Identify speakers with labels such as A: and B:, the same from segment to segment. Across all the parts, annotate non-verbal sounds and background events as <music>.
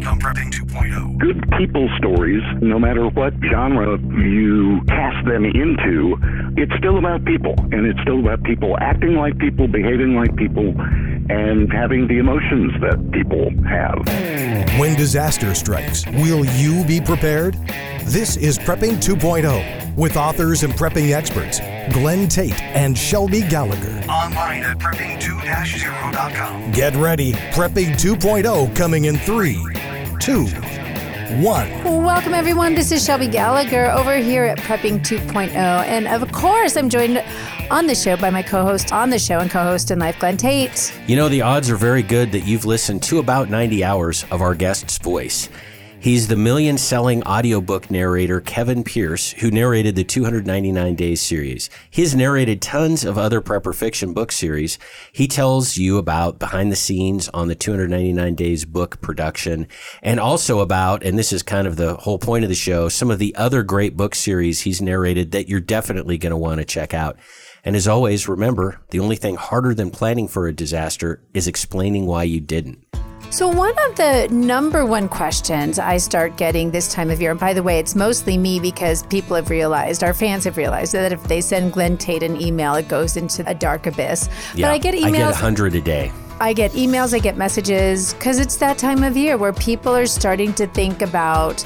A: Prepping 2.0.
B: Good people stories, no matter what genre you cast them into, it's still about people. And it's still about people acting like people, behaving like people, and having the emotions that people have.
C: When disaster strikes, will you be prepared? This is Prepping 2.0 with authors and prepping experts Glenn Tate and Shelby Gallagher.
A: Online at prepping2-0.com.
C: Get ready. Prepping 2.0 coming in 3, 2, 1.
D: Welcome, everyone. This is Shelby Gallagher over here at Prepping 2.0. And of course, I'm joined on the show by my co host on the show and co host in life, Glenn Tate.
E: You know, the odds are very good that you've listened to about 90 hours of our guest's voice. He's the million selling audiobook narrator Kevin Pierce, who narrated the 299 Days series. He's narrated tons of other prepper fiction book series. He tells you about behind the scenes on the 299 Days book production and also about, and this is kind of the whole point of the show, some of the other great book series he's narrated that you're definitely going to want to check out. And as always, remember, the only thing harder than planning for a disaster is explaining why you didn't.
D: So, one of the number one questions I start getting this time of year, and by the way, it's mostly me because people have realized, our fans have realized that if they send Glenn Tate an email, it goes into a dark abyss.
E: Yeah,
D: but I get emails.
E: I get 100 a day.
D: I get emails, I get messages, because it's that time of year where people are starting to think about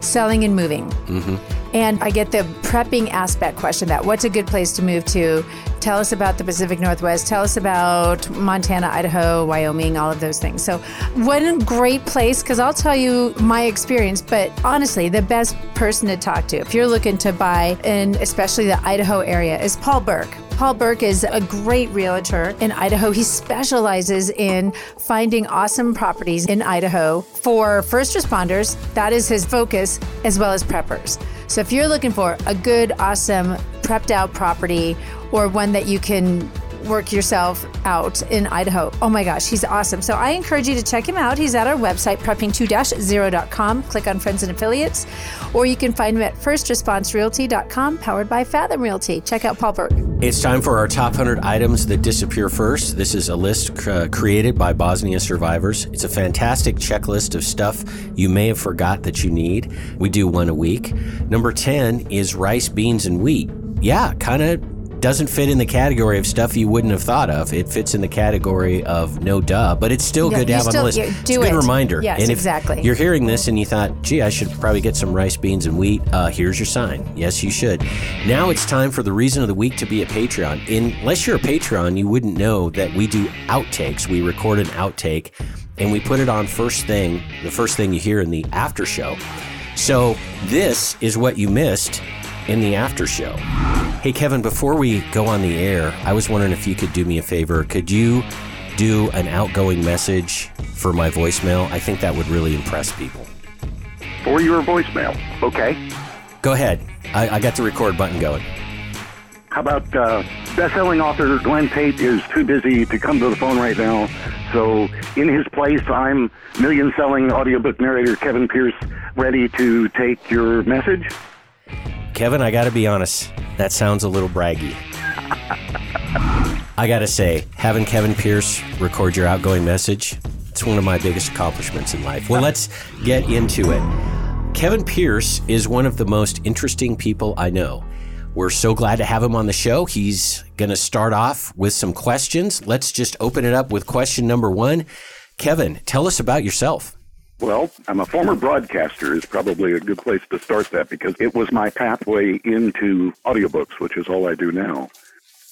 D: selling and moving.
E: Mm-hmm.
D: And I get the prepping aspect question that what's a good place to move to? Tell us about the Pacific Northwest. Tell us about Montana, Idaho, Wyoming, all of those things. So, one great place, because I'll tell you my experience, but honestly, the best person to talk to if you're looking to buy in especially the Idaho area is Paul Burke. Paul Burke is a great realtor in Idaho. He specializes in finding awesome properties in Idaho for first responders. That is his focus, as well as preppers. So if you're looking for a good, awesome, prepped out property or one that you can work yourself out in Idaho. Oh my gosh, he's awesome. So I encourage you to check him out. He's at our website, prepping2-0.com. Click on friends and affiliates, or you can find him at firstresponserealty.com, powered by Fathom Realty. Check out Paul Burke.
E: It's time for our top 100 items that disappear first. This is a list uh, created by Bosnia survivors. It's a fantastic checklist of stuff you may have forgot that you need. We do one a week. Number 10 is rice, beans, and wheat. Yeah, kind of doesn't fit in the category of stuff you wouldn't have thought of. It fits in the category of no duh, but it's still
D: Yeah,
E: good to have on the list. it's
D: do
E: a good
D: it.
E: reminder.
D: Yes,
E: and if
D: exactly.
E: You're hearing this and you thought, gee, I should probably get some rice, beans, and wheat. Uh, here's your sign. Yes, you should. Now it's time for the reason of the week to be a Patreon. Unless you're a Patreon, you wouldn't know that we do outtakes. We record an outtake and we put it on first thing, the first thing you hear in the after show. So this is what you missed in the after show. Hey, Kevin, before we go on the air, I was wondering if you could do me a favor. Could you do an outgoing message for my voicemail? I think that would really impress people.
B: For your voicemail, okay?
E: Go ahead. I, I got the record button going.
B: How about uh, best-selling author Glenn Tate is too busy to come to the phone right now. So in his place, I'm million-selling audiobook narrator Kevin Pierce, ready to take your message.
E: Kevin, I got to be honest. That sounds a little braggy. I got to say, having Kevin Pierce record your outgoing message, it's one of my biggest accomplishments in life. Well, let's get into it. Kevin Pierce is one of the most interesting people I know. We're so glad to have him on the show. He's going to start off with some questions. Let's just open it up with question number one. Kevin, tell us about yourself.
B: Well, I'm a former broadcaster is probably a good place to start that because it was my pathway into audiobooks, which is all I do now.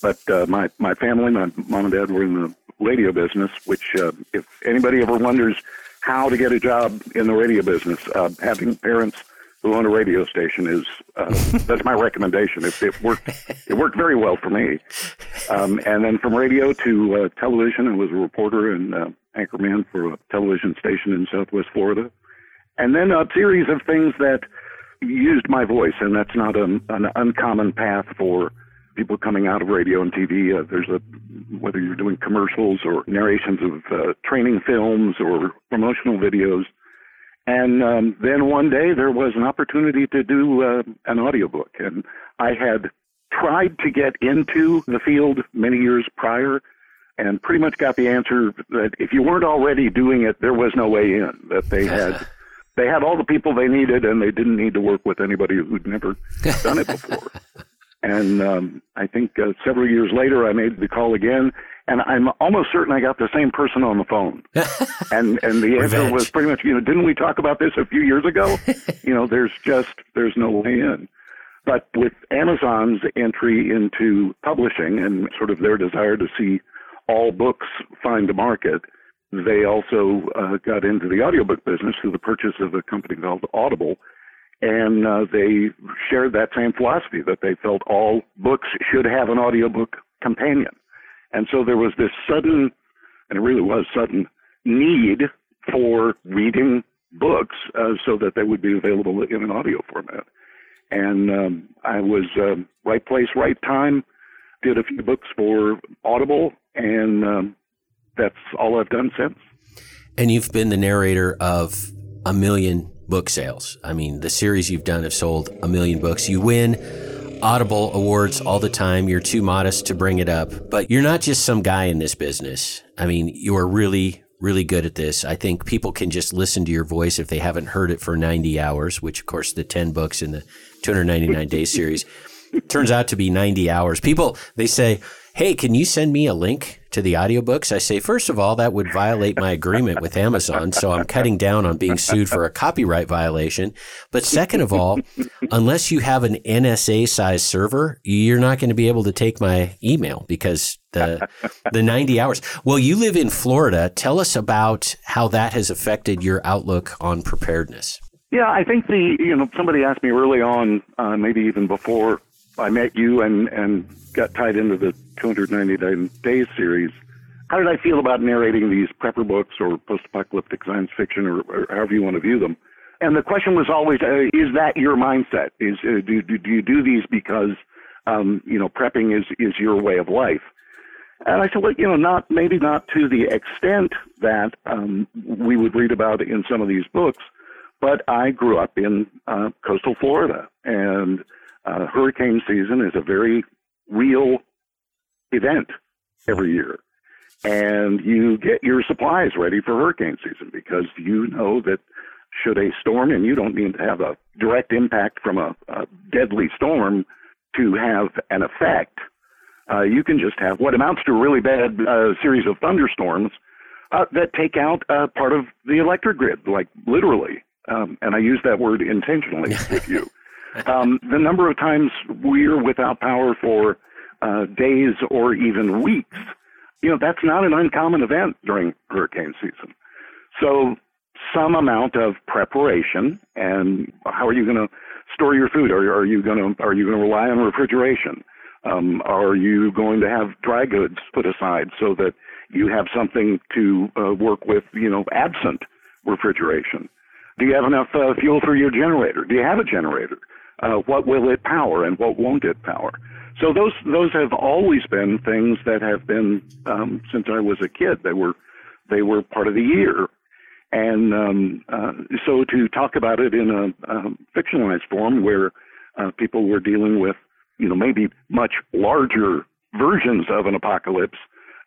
B: But uh, my my family, my mom and dad were in the radio business, which uh, if anybody ever wonders how to get a job in the radio business, uh, having parents who own a radio station is uh, <laughs> that's my recommendation. It, it worked it worked very well for me. Um, and then from radio to uh, television, I was a reporter and uh, anchorman for a television station in Southwest Florida, and then a series of things that used my voice, and that's not an, an uncommon path for people coming out of radio and TV. Uh, there's a whether you're doing commercials or narrations of uh, training films or promotional videos. And um, then one day there was an opportunity to do uh, an audiobook, and I had tried to get into the field many years prior, and pretty much got the answer that if you weren't already doing it, there was no way in. That they had <laughs> they had all the people they needed, and they didn't need to work with anybody who'd never done it <laughs> before. and um, I think uh, several years later, I made the call again, and I'm almost certain I got the same person on the phone. <laughs> and and the answer was pretty much, you know, didn't we talk about this a few years ago? you know, there's just there's no way in. But with Amazon's entry into publishing and sort of their desire to see all books find a market, they also uh, got into the audiobook business through the purchase of a company called Audible. And uh, they shared that same philosophy that they felt all books should have an audiobook companion. And so there was this sudden, and it really was sudden, need for reading books uh, so that they would be available in an audio format. And um, I was um, right place, right time, did a few books for Audible, and um, that's all I've done since.
E: And you've been the narrator of a million book sales. I mean, the series you've done have sold a million books. You win Audible awards all the time. You're too modest to bring it up, but you're not just some guy in this business. I mean, you are really, really good at this. I think people can just listen to your voice if they haven't heard it for 90 hours, which, of course, the 10 books in the 299 day series turns out to be 90 hours. People, they say, Hey, can you send me a link to the audiobooks? I say, first of all, that would violate my agreement with Amazon. So I'm cutting down on being sued for a copyright violation. But second of all, unless you have an NSA size server, you're not going to be able to take my email because the, the 90 hours. Well, you live in Florida. Tell us about how that has affected your outlook on preparedness.
B: Yeah, I think the you know somebody asked me early on, uh, maybe even before I met you and and got tied into the 299 Days series. How did I feel about narrating these prepper books or post-apocalyptic science fiction or, or however you want to view them? And the question was always, uh, is that your mindset? Is uh, do, do do you do these because um, you know prepping is is your way of life? And I said, well, you know, not maybe not to the extent that um, we would read about in some of these books, but I grew up in uh, coastal Florida, and uh, hurricane season is a very real event every year. And you get your supplies ready for hurricane season because you know that should a storm, and you don't need to have a direct impact from a, a deadly storm to have an effect. Uh, you can just have what amounts to a really bad uh, series of thunderstorms uh, that take out part of the electric grid, like literally. Um, and I use that word intentionally with you. <laughs> Um, the number of times we're without power for uh, days or even weeks, you know, that's not an uncommon event during hurricane season. So some amount of preparation and how are you going to store your food? Are, are you going to are you going to rely on refrigeration? Um, are you going to have dry goods put aside so that you have something to uh, work with? You know, absent refrigeration. Do you have enough uh, fuel for your generator? Do you have a generator? Uh, what will it power and what won't it power? So those those have always been things that have been um, since I was a kid. They were they were part of the year, and um, uh, so to talk about it in a, a fictionalized form where uh, people were dealing with you know maybe much larger versions of an apocalypse,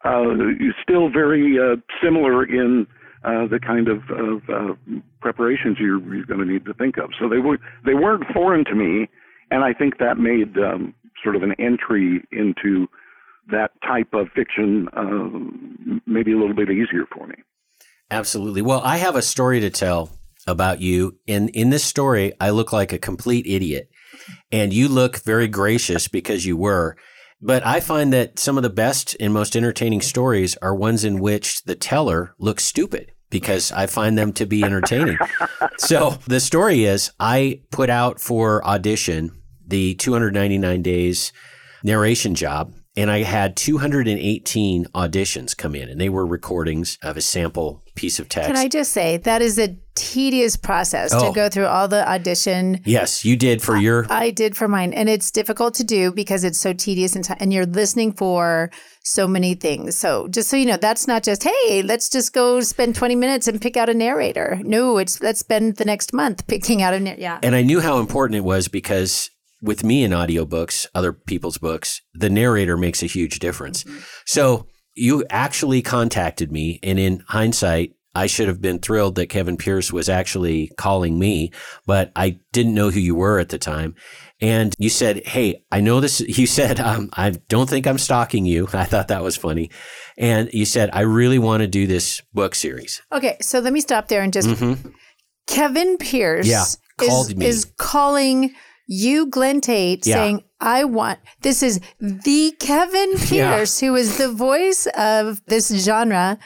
B: uh, still very uh, similar in uh, the kind of, of uh, preparations you're, you're going to need to think of. So they were they weren't foreign to me, and I think that made um, sort of an entry into that type of fiction uh, maybe a little bit easier for me.
E: Absolutely. Well, I have a story to tell about you. And in this story, I look like a complete idiot. And you look very gracious because you were. But I find that some of the best and most entertaining stories are ones in which the teller looks stupid because I find them to be entertaining. <laughs> so the story is I put out for audition the 299 days narration job and I had 218 auditions come in, and they were recordings of a sample piece of text.
D: Can I just say that is a tedious process
E: Oh.
D: to go through all the audition.
E: yes, you did for your.
D: I did for mine, and it's difficult to do because it's so tedious and, ti and you're listening for so many things. So just so you know, that's not just hey, let's just go spend 20 minutes and pick out a narrator. No, it's let's spend the next month picking out a narrator. Yeah.
E: And I knew how important it was because with me in audiobooks, other people's books, the narrator makes a huge difference. So you actually contacted me, and in hindsight, I should have been thrilled that Kevin Pierce was actually calling me, but I didn't know who you were at the time. And you said, Hey, I know this. <laughs> You said, um, I don't think I'm stalking you. <laughs> I thought that was funny. And you said, I really want to do this book series.
D: Okay, so let me stop there and just Kevin Pierce
E: Yeah, called
D: is,
E: me.
D: is calling you, Glenn Tate,
E: Yeah.
D: saying, I want this is the Kevin <laughs>
E: Yeah.
D: Pierce, who is the voice of this genre,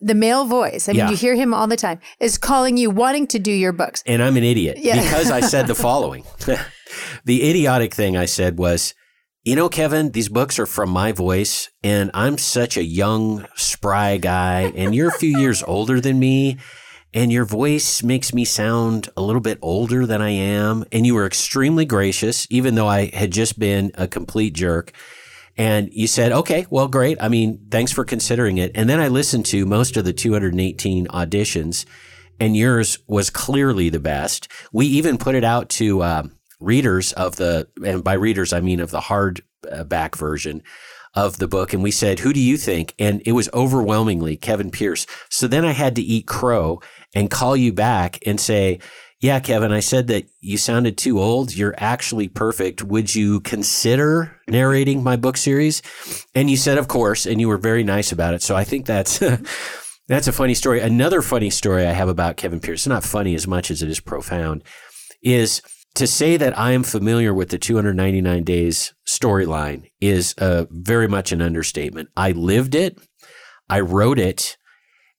D: the male voice. I mean,
E: Yeah.
D: you hear him all the time, is calling you, wanting to do your books.
E: And I'm an idiot
D: Yeah.
E: because I said the <laughs> following. <laughs> the idiotic thing I said was, you know, Kevin, these books are from my voice, and I'm such a young, spry guy, and you're a few years older than me, and your voice makes me sound a little bit older than I am. And you were extremely gracious, even though I had just been a complete jerk. And you said, okay, well, great. I mean, thanks for considering it. And then I listened to most of the 218 auditions, and yours was clearly the best. We even put it out to um, readers of the, and by readers, I mean of the hardback version of the book. And we said, who do you think? And it was overwhelmingly Kevin Pierce. So then I had to eat crow and call you back and say, yeah, Kevin, I said that you sounded too old. You're actually perfect. Would you consider narrating my book series? And you said, of course, and you were very nice about it. So I think that's <laughs> that's a funny story. Another funny story I have about Kevin Pierce, not funny as much as it is profound, is to say that I am familiar with the 299 days storyline is uh, very much an understatement. I lived it, I wrote it,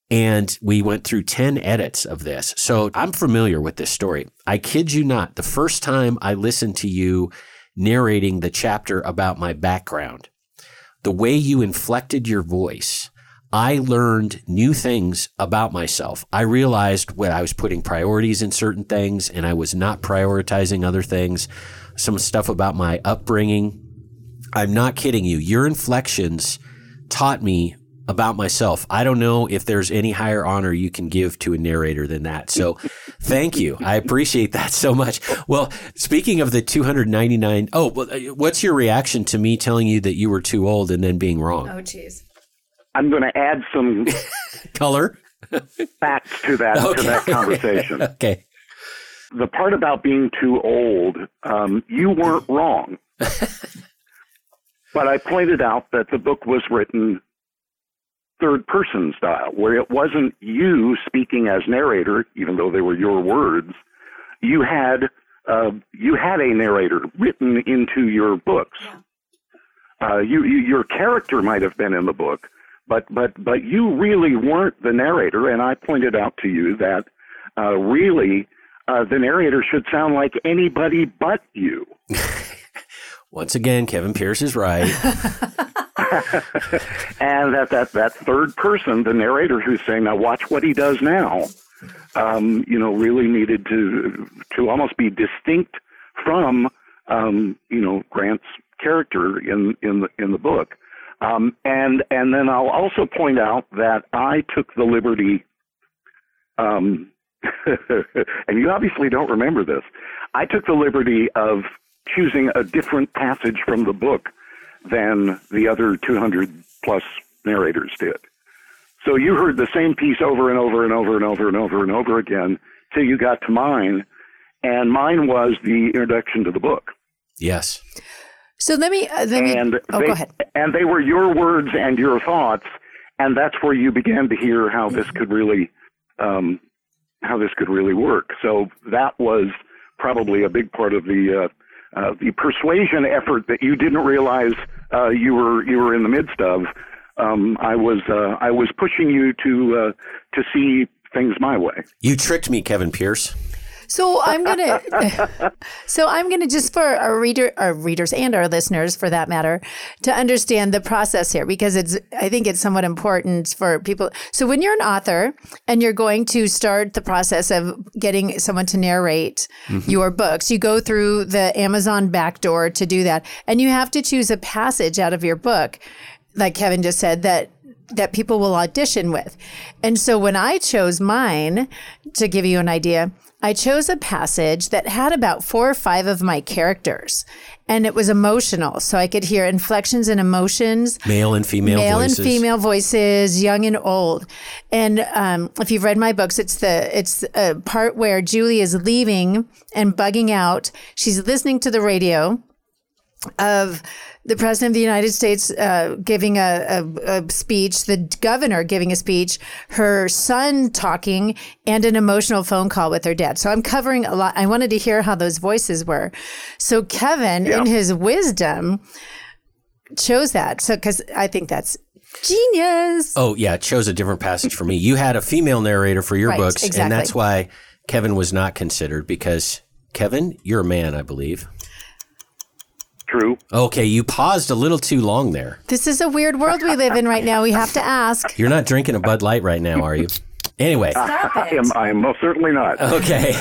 E: and we went through 10 edits of this. So I'm familiar with this story. I kid you not, the first time I listened to you narrating the chapter about my background, the way you inflected your voice, I learned new things about myself. I realized when I was putting priorities in certain things and I was not prioritizing other things, some stuff about my upbringing. I'm not kidding you. Your inflections taught me about myself. I don't know if there's any higher honor you can give to a narrator than that. So <laughs> thank you. I appreciate that so much. Well, speaking of the 299, oh, uh, what's your reaction to me telling you that you were too old and then being wrong?
D: Oh, jeez.
B: I'm going to add some <laughs>
E: Color?
B: facts to that to that <laughs> conversation.
E: okay.
B: the part about being too old, um, you weren't wrong. but I pointed out that the book was written third person style, where it wasn't you speaking as narrator, even though they were your words. You had uh, you had a narrator written into your books. Uh, you, you your character might have been in the book, but but but you really weren't the narrator. And I pointed out to you that uh, really uh, the narrator should sound like anybody but you. <laughs>
E: Once again, Kevin Pierce is right. <laughs> <laughs>
B: and that, that, that third person, the narrator who's saying, now watch what he does now, um, you know, really needed to, to almost be distinct from, um, you know, Grant's character in, in the, in the book. Um, and, and then I'll also point out that I took the liberty, um, <laughs> and you obviously don't remember this. I took the liberty of choosing a different passage from the book than the other 200 plus narrators did. So you heard the same piece over and over and over and over and over and over again till you got to mine, and mine was the introduction to the book.
E: yes.
D: So let me, uh, let me,
B: And
D: oh,
B: they,
D: go ahead.
B: and they were your words and your thoughts, and that's where you began to hear how this could really, um, how this could really work. So that was probably a big part of the uh, uh, the persuasion effort that you didn't realize uh, you were you were in the midst of. Um, I was uh, I was pushing you to uh, to see things my way.
E: You tricked me, Kevin Pierce.
D: So I'm gonna, <laughs> so I'm gonna just for our reader, our readers and our listeners, for that matter, to understand the process here because it's, I think it's somewhat important for people. So when you're an author and you're going to start the process of getting someone to narrate mm-hmm. your books, you go through the Amazon backdoor to do that, and you have to choose a passage out of your book, like Kevin just said, that that people will audition with. And so when I chose mine, to give you an idea, I chose a passage that had about four or five of my characters and it was emotional. So I could hear inflections and emotions.
E: Male and female
D: Male
E: voices.
D: and female voices, young and old. And um, if you've read my books, it's the it's a part where Julie is leaving and bugging out. She's listening to the radio of the president of the United States uh, giving a, a, a, speech, the governor giving a speech, her son talking, and an emotional phone call with her dad. So I'm covering a lot. I wanted to hear how those voices were. So Kevin, yeah. in his wisdom, chose that. So because I think that's genius.
E: Oh yeah, it chose a different passage for me. You had a female narrator for your
D: right,
E: books,
D: exactly.
E: and that's why Kevin was not considered because Kevin, you're a man, I believe.
B: True.
E: Okay, you paused a little too long there.
D: This is a weird world we live in right now. We have to ask.
E: You're not drinking a Bud Light right now, are you? Anyway,
B: I am. I am most certainly not.
E: Okay.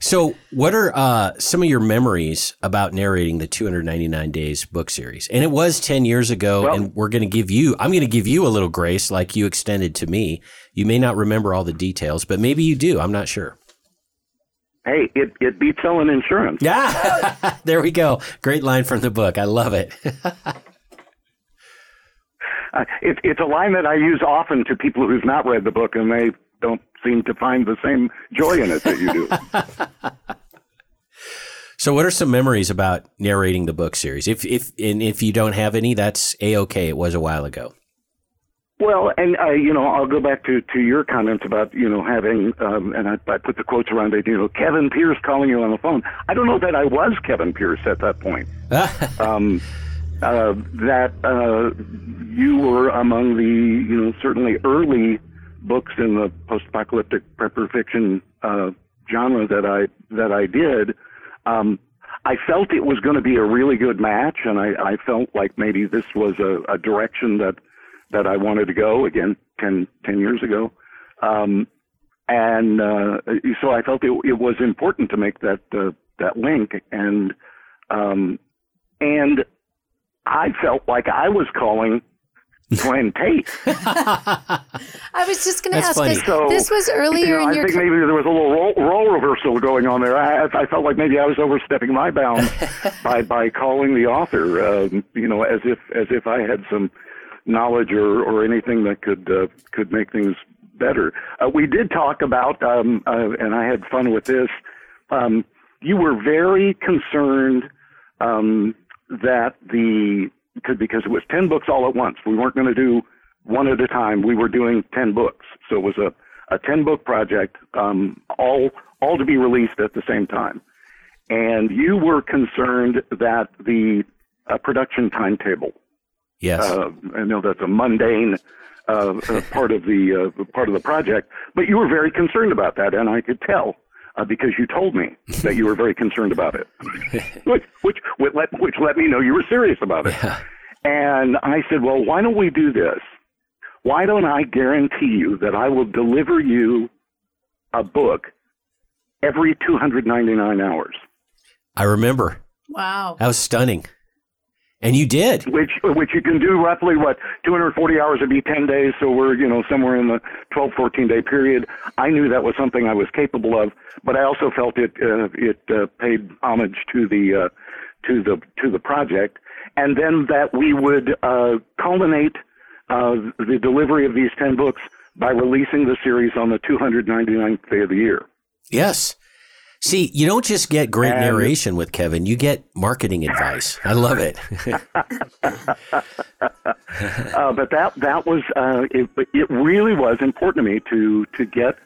E: So, what are uh, some of your memories about narrating the 299 Days book series? And it was 10 years ago,
B: Well-
E: and we're going to give you, I'm going to give you a little grace like you extended to me. You may not remember all the details, but maybe you do. I'm not sure.
B: Hey, it, it beats selling insurance.
E: Yeah. <laughs> there we go. Great line from the book. I love it. <laughs>
B: Uh, it, it's a line that I use often to people who've not read the book, and they don't seem to find the same joy in it that you do. <laughs>
E: so, what are some memories about narrating the book series? If, if, and if you don't have any, that's a okay. It was a while ago.
B: Well, and uh, you know, I'll go back to, to your comments about you know having, um, and I, I put the quotes around it. You know, Kevin Pierce calling you on the phone. I don't know that I was Kevin Pierce at that point. <laughs> um, uh, that uh, you were among the you know certainly early books in the post-apocalyptic prepper fiction uh, genre that I that I did. Um, I felt it was going to be a really good match, and I, I felt like maybe this was a, a direction that that I wanted to go again 10, 10 years ago. Um, and uh, so I felt it, it was important to make that uh, that link, and um, and I felt like I was calling Glenn Tate. <laughs>
D: I was just going to ask
E: funny.
D: this.
B: So,
D: this was earlier
B: you know,
D: in
B: I
D: your I
B: think
D: ca-
B: maybe there was a little role, role reversal going on there. I, I felt like maybe I was overstepping my bounds <laughs> by by calling the author, um, you know, as if as if I had some knowledge or, or anything that could uh, could make things better. Uh, we did talk about, um, uh, and I had fun with this. Um, you were very concerned um, that the because because it was ten books all at once. We weren't going to do one at a time. We were doing ten books, so it was a a ten book project, um, all all to be released at the same time. And you were concerned that the uh, production timetable
E: Yes.
B: uh, I know that's a mundane uh, uh, <laughs> part of the uh, part of the project, but you were very concerned about that, and I could tell uh, because you told me that you were very concerned about it, <laughs> which which which let, which let me know you were serious about it. And I said, well, why don't we do this? Why don't I guarantee you that I will deliver you a book every 299 hours?
E: I remember.
D: Wow.
E: That was stunning. And you did.
B: which which you can do roughly what 240 hours would be 10 days so we're you know somewhere in the 12 14 day period i knew that was something i was capable of but i also felt it uh, it uh, paid homage to the uh, to the to the project and then that we would uh, culminate uh, the delivery of these 10 books by releasing the series on the 299th day of the year
E: Yes. See, you don't just get great
B: And-
E: narration with Kevin, you get marketing advice. I love it. <laughs> <laughs>
B: uh, but that that was uh, it, it really was important to me to to get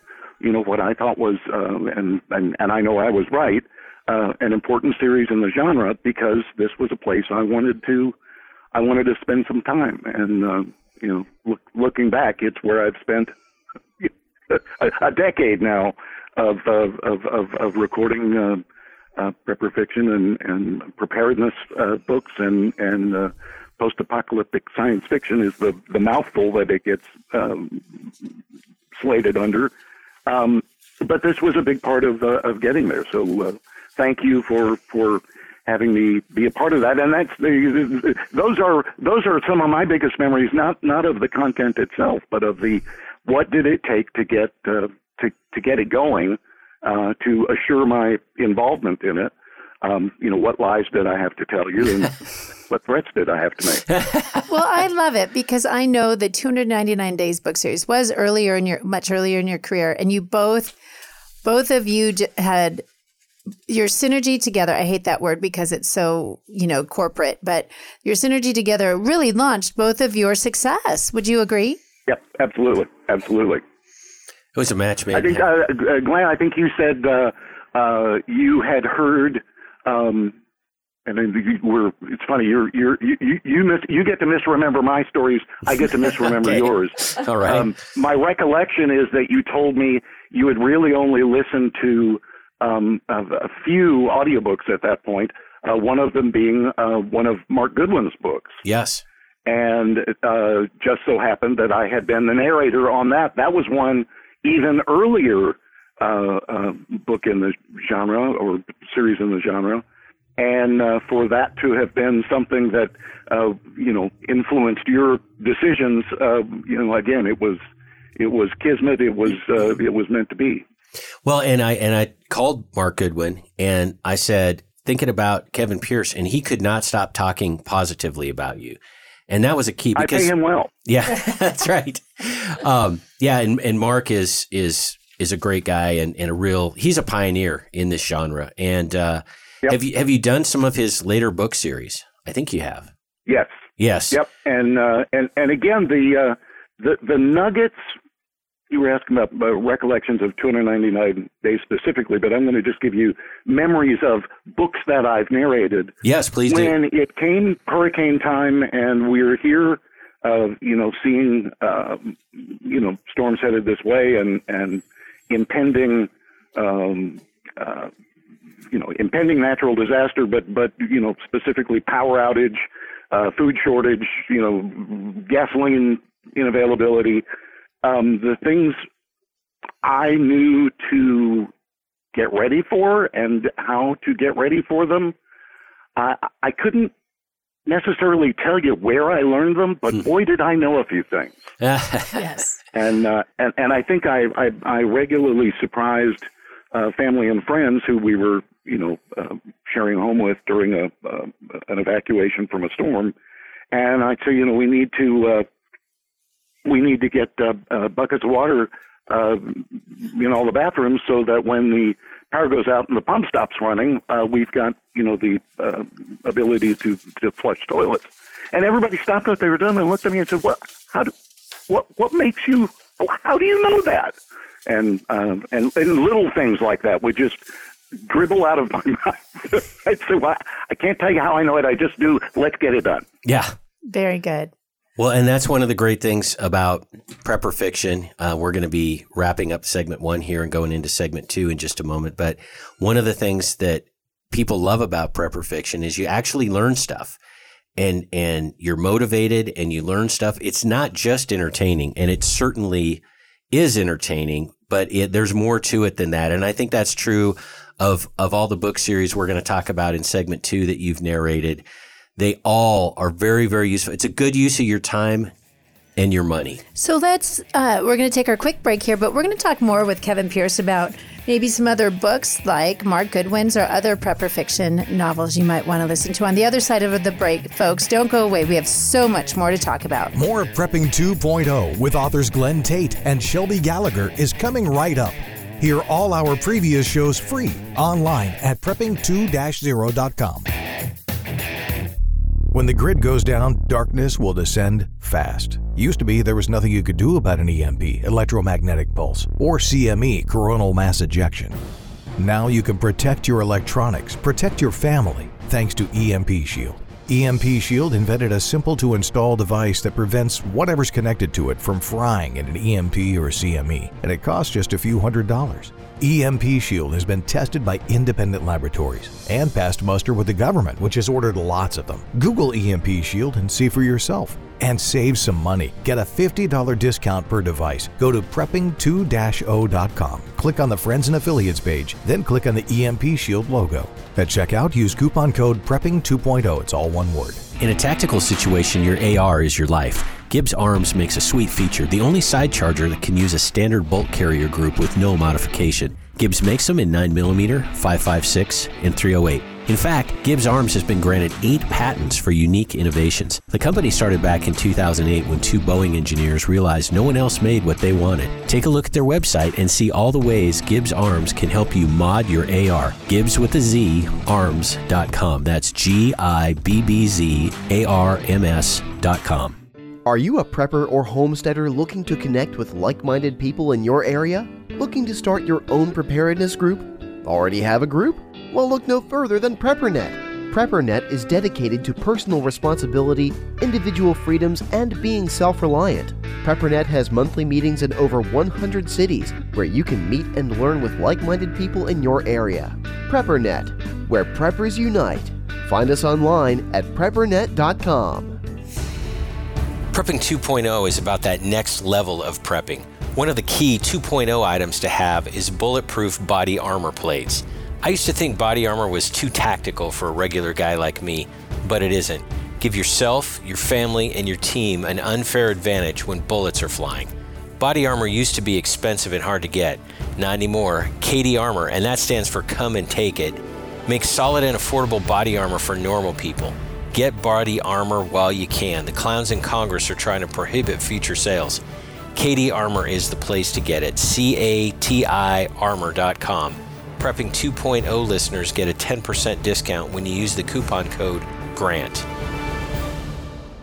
B: you know what I thought was uh, and, and and I know I was right uh, an important series in the genre because this was a place I wanted to I wanted to spend some time and uh, you know look, looking back it's where I've spent <laughs> a, a decade now of of of of, of recording. Uh, uh, fiction and, and preparedness uh, books and and uh, post-apocalyptic science fiction is the the mouthful that it gets um, slated under. Um, but this was a big part of uh, of getting there. So uh, thank you for for having me be a part of that. And that's the, those are those are some of my biggest memories, not not of the content itself, but of the what did it take to get uh, to to get it going, uh, to assure my involvement in it. Um, you know, what lies did I have to tell you, and <laughs> what threats did I have to make?
D: well, I love it because I know the 299 Days book series was earlier in your much earlier in your career, and you both both of you had your synergy together i hate that word because it's so you know corporate but your synergy together really launched both of your success would you agree
B: yep absolutely absolutely
E: it was a match made
B: i think uh, uh, glenn i think you said uh, uh, you had heard um, and then you were it's funny you're you're you you miss, you get to misremember my stories i get to misremember <laughs>
E: okay.
B: yours <laughs>
E: all right um,
B: my recollection is that you told me you had really only listened to um, a, a few audiobooks at that point, uh, one of them being uh, one of Mark Goodwin's books.
E: Yes.
B: And uh, just so happened that I had been the narrator on that. That was one even earlier uh, uh, book in the genre or series in the genre. And uh, for that to have been something that, you know, influenced your decisions, you know, again, it was, it was kismet. It was, it was meant to be.
E: Well, and I and I called Mark Goodwin and I said, thinking about Kevin Pierce, and he could not stop talking positively about you. And that was a key because
B: I pay him well.
E: Yeah, <laughs> that's right. Um, yeah, and, and Mark is is is a great guy and, and a real he's a pioneer in this genre. And uh, yep. have you have you done some of his later book series? I think you have.
B: Yes.
E: Yes.
B: Yep. And uh, and and again the uh, the the nuggets you were asking about uh, recollections of 299 days specifically, but I'm going to just give you memories of books that I've narrated.
E: Yes, please
B: when
E: do.
B: it came hurricane time and we were here, uh, you know, seeing, uh, you know, storms headed this way and, and impending, um, uh, you know, impending natural disaster, but, but, you know, specifically power outage, uh, food shortage, you know, gasoline inavailability, um, the things I knew to get ready for and how to get ready for them, I, I couldn't necessarily tell you where I learned them, but hmm. boy, did I know a few things. <laughs>
D: yes.
B: And, uh, and and I think I I, I regularly surprised uh, family and friends who we were you know uh, sharing home with during a uh, an evacuation from a storm, and I'd say you know we need to uh, we need to get uh, uh, buckets of water uh, in all the bathrooms so that when the power goes out and the pump stops running, uh, we've got you know the uh, ability to to flush toilets. And everybody stopped what they were doing and looked at me and said, "What? How do? What? What makes you? How do you know that?" And um, and and little things like that would just dribble out of <laughs> my mouth. I'd say, well, I can't tell you how I know it. I just do. Let's get it done.
E: Yeah.
D: Very good.
E: Well, and that's one of the great things about prepper fiction. Uh, we're going to be wrapping up segment one here and going into segment two in just a moment. But one of the things that people love about prepper fiction is you actually learn stuff and and you're motivated and you learn stuff. It's not just entertaining, and it certainly is entertaining, but it, there's more to it than that. And I think that's true of of all the book series we're going to talk about in segment two that you've narrated. They all are very, very useful. It's a good use of your time and your money.
D: So let's, uh, we're going to take our quick break here, but we're going to talk more with Kevin Pierce about maybe some other books like Mark Goodwin's or other prepper fiction novels you might want to listen to on the other side of the break. Folks, don't go away. We have so much more to talk about.
C: More of Prepping 2.0 with authors Glenn Tate and Shelby Gallagher is coming right up. Hear all our previous shows free online at prepping2-0.com. When the grid goes down, darkness will descend fast. Used to be there was nothing you could do about an EMP, electromagnetic pulse, or CME, coronal mass ejection. Now you can protect your electronics, protect your family, thanks to EMP Shield. EMP Shield invented a simple to install device that prevents whatever's connected to it from frying in an EMP or CME, and it costs just a few hundred dollars. EMP Shield has been tested by independent laboratories and passed muster with the government, which has ordered lots of them. Google EMP Shield and see for yourself. And save some money. Get a $50 discount per device. Go to prepping2-0.com. Click on the Friends and Affiliates page, then click on the EMP Shield logo. At checkout, use coupon code PREPPING 2.0. It's all one word.
E: In a tactical situation, your AR is your life. Gibbz Arms makes a sweet feature, the only side charger that can use a standard bolt carrier group with no modification. Gibbz makes them in 9mm, 5.56, and 308. In fact, Gibbz Arms has been granted eight patents for unique innovations. The company started back in 2008 when two Boeing engineers realized no one else made what they wanted. Take a look at their website and see all the ways Gibbz Arms can help you mod your AR. Gibbs with a Z, arms.com. That's G I B B Z A R M S.com.
F: Are you a prepper or homesteader looking to connect with like minded people in your area? Looking to start your own preparedness group? Already have a group? Well, look no further than PrepperNet. PrepperNet is dedicated to personal responsibility, individual freedoms, and being self reliant. PrepperNet has monthly meetings in over 100 cities where you can meet and learn with like minded people in your area. PrepperNet, where preppers unite. Find us online at preppernet.com.
E: Prepping 2.0 is about that next level of prepping. One of the key 2.0 items to have is bulletproof body armor plates. I used to think body armor was too tactical for a regular guy like me, but it isn't. Give yourself, your family, and your team an unfair advantage when bullets are flying. Body armor used to be expensive and hard to get. Not anymore. CATI Armor, and that stands for Come and Take It, makes solid and affordable body armor for normal people. Get body armor while you can. The clowns in Congress are trying to prohibit future sales. CATI Armor is the place to get it. C A T I armor.com. Prepping 2.0 listeners get a 10% discount when you use the coupon code GRANT.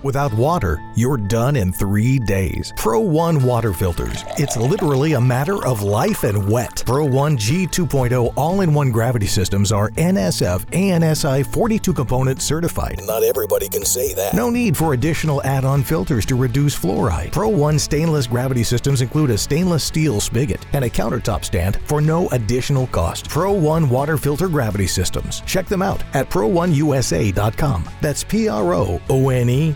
C: Without water, you're done in three days. ProOne water filters. It's literally a matter of life and wet. ProOne G 2.0 all in one gravity systems are NSF ANSI 42 component certified.
G: Not everybody can say that.
C: No need for additional add on filters to reduce fluoride. ProOne stainless gravity systems include a stainless steel spigot and a countertop stand for no additional cost. ProOne water filter gravity systems. Check them out at pro1usa.com. That's P R O O N E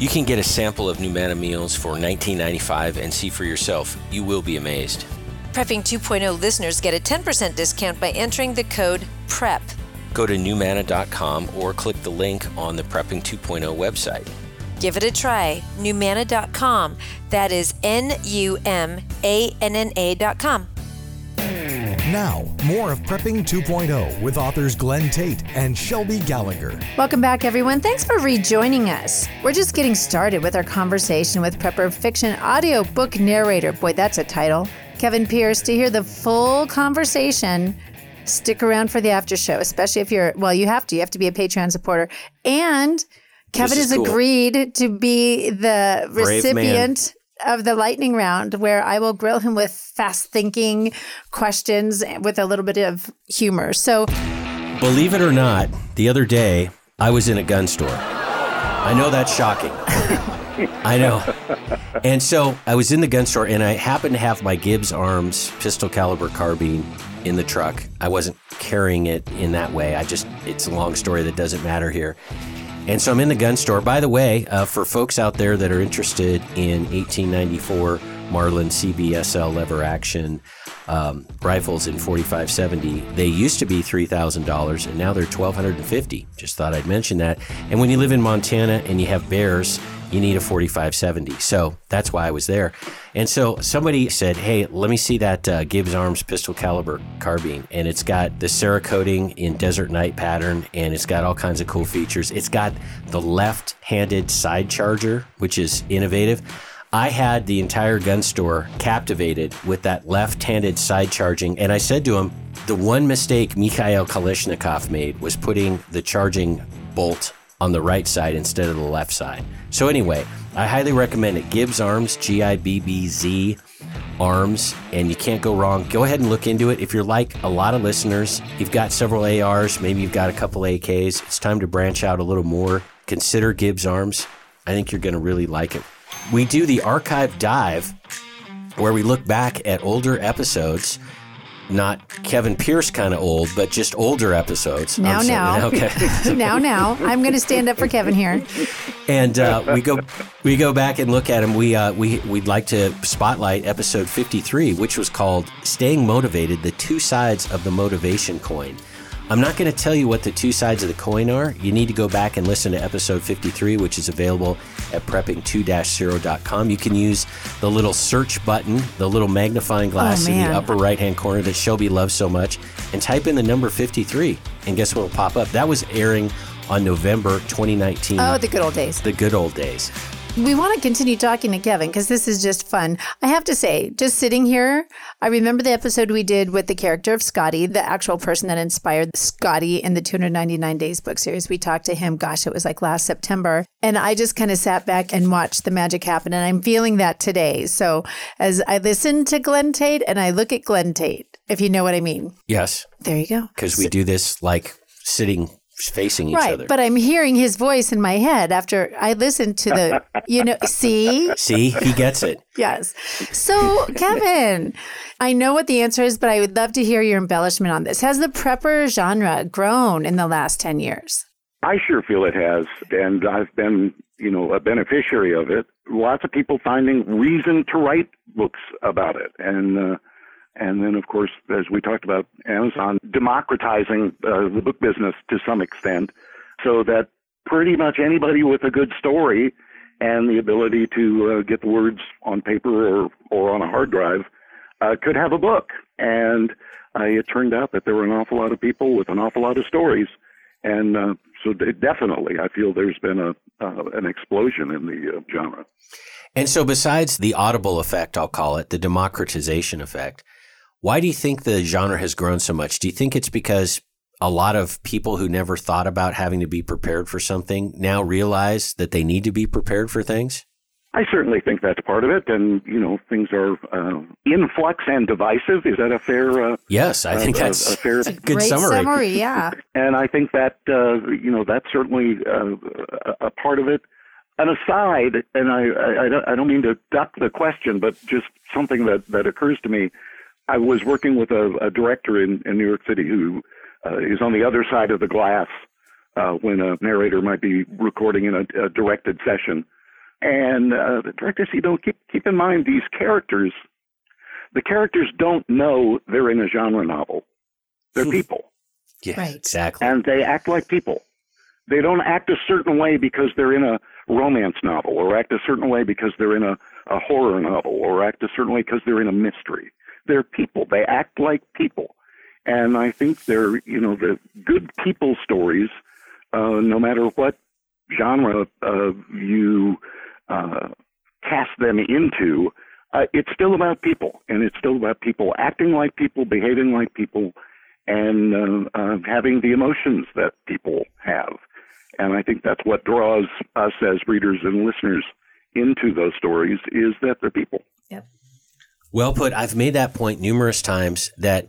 E: You can get a sample of Numanna meals for $19.95 and see for yourself. You will be amazed.
H: Prepping 2.0 listeners get a 10% discount by entering the code PREP.
E: Go to numanna.com or click the link on the Prepping 2.0 website.
H: Give it a try. Numanna.com. That is N U M A N N A.com.
C: Now, more of Prepping 2.0 with authors Glenn Tate and Shelby Gallagher.
D: Welcome back, everyone. Thanks for rejoining us. We're just getting started with our conversation with prepper fiction audio book narrator. Boy, that's a title. Kevin Pierce. To hear the full conversation, stick around for the after show, especially if you're, well, you have to. You have to be a Patreon supporter. And Kevin has
E: cool.
D: agreed to be the
E: Brave man.
D: recipient of the lightning round where I will grill him with fast thinking questions with a little bit of humor. So,
E: Believe it or not, the other day I was in a gun store. I know that's shocking. I know. And so I was in the gun store and I happened to have my Gibbz Arms pistol caliber carbine in the truck. I wasn't carrying it in that way. I just, it's a long story that doesn't matter here. And so I'm in the gun store. By the way, uh, for folks out there that are interested in 1894 Marlin CBSL lever action um, rifles in 4570, they used to be $3,000 and now they're 1,250. Just thought I'd mention that. And when you live in Montana and you have bears, you need a 4570. So that's why I was there. And so somebody said, Hey, let me see that uh, Gibbz Arms pistol caliber carbine. And it's got the Cerakoting in Desert Night pattern, and it's got all kinds of cool features. It's got the left handed side charger, which is innovative. I had the entire gun store captivated with that left handed side charging. And I said to him, the one mistake Mikhail Kalashnikov made was putting the charging bolt on the right side instead of the left side. So, anyway, I highly recommend it. Gibbz Arms, G I B B Z Arms, and you can't go wrong. Go ahead and look into it. If you're like a lot of listeners, you've got several ARs, maybe you've got a couple AKs, it's time to branch out a little more. Consider Gibbz Arms. I think you're going to really like it. We do the archive dive where we look back at older episodes not Kevin Pierce kind of old, but just older episodes.
D: Now, now, <laughs>
E: okay. <laughs>
D: now, now, I'm going to stand up for Kevin here.
E: and uh, we go we go back and look at him. We uh, we we'd like to spotlight episode 53, which was called "Staying Motivated: The Two Sides of the Motivation Coin." I'm not going to tell you what the two sides of the coin are. You need to go back and listen to episode 53, which is available at prepping2-0.com. You can use the little search button, the little magnifying glass
D: Oh,
E: in the upper right hand corner that Shelby loves so much, and type in the number 53. And guess what will pop up? That was airing on November 2019.
D: Oh, the good old days.
E: the good old days.
D: We want to continue talking to Kevin because this is just fun. I have to say, just sitting here, I remember the episode we did with the character of Scotty, the actual person that inspired Scotty in the 299 Days book series. We talked to him, gosh, it was like last September. And I just kind of sat back and watched the magic happen. And I'm feeling that today. So as I listen to Glenn Tate and I look at Glenn Tate, if you know what I mean,
E: Yes,
D: there you go.
E: because we do this like sitting facing each
D: Right,
E: other.
D: but I'm hearing his voice in my head after I listened to the, <laughs> you know, see,
E: See, he gets it.
D: Yes. So, Kevin, I know what the answer is, but I would love to hear your embellishment on this. Has the prepper genre grown in the last 10 years?
B: I sure feel it has, and I've been, you know, a beneficiary of it. Lots of people finding reason to write books about it, and uh, and then of course, as we talked about, Amazon democratizing uh, the book business to some extent, so that pretty much anybody with a good story and the ability to uh, get the words on paper or or on a hard drive uh, could have a book. And uh, it turned out that there were an awful lot of people with an awful lot of stories and uh, so de- definitely, I feel there's been a uh, an explosion in the genre.
E: And so, besides the audible effect, I'll call it the democratization effect, why do you think the genre has grown so much? Do you think it's because a lot of people who never thought about having to be prepared for something now realize that they need to be prepared for things?
B: I certainly think that's part of it, and you know, things are uh, in flux and divisive. Is that a fair? Uh,
E: Yes, I think
B: uh,
E: that's
B: a fair.
E: good
D: Great
E: summary.
D: yeah. <laughs>
B: and I think that uh, you know that's certainly uh, a a part of it. An aside, and I, I, I don't- I don't mean to duck the question, but just something that, that occurs to me. I was working with a, a director in, in New York City who uh, is on the other side of the glass uh, when a narrator might be recording in a, a directed session. And uh, the director said, you know, keep, keep in mind these characters, the characters don't know they're in a genre novel. They're people
E: Yeah,
D: Right.
E: exactly.
B: and they act like people. They don't act a certain way because they're in a romance novel, or act a certain way because they're in a, a horror novel, or act a certain way because they're in a mystery. They're people. They act like people. And I think they're, you know, the good people stories, uh, no matter what genre uh, you uh, cast them into, uh, it's still about people, and it's still about people acting like people, behaving like people, and uh, uh, having the emotions that people have. And I think that's what draws us as readers and listeners into those stories is that they're people.
E: Well put. I've made that point numerous times that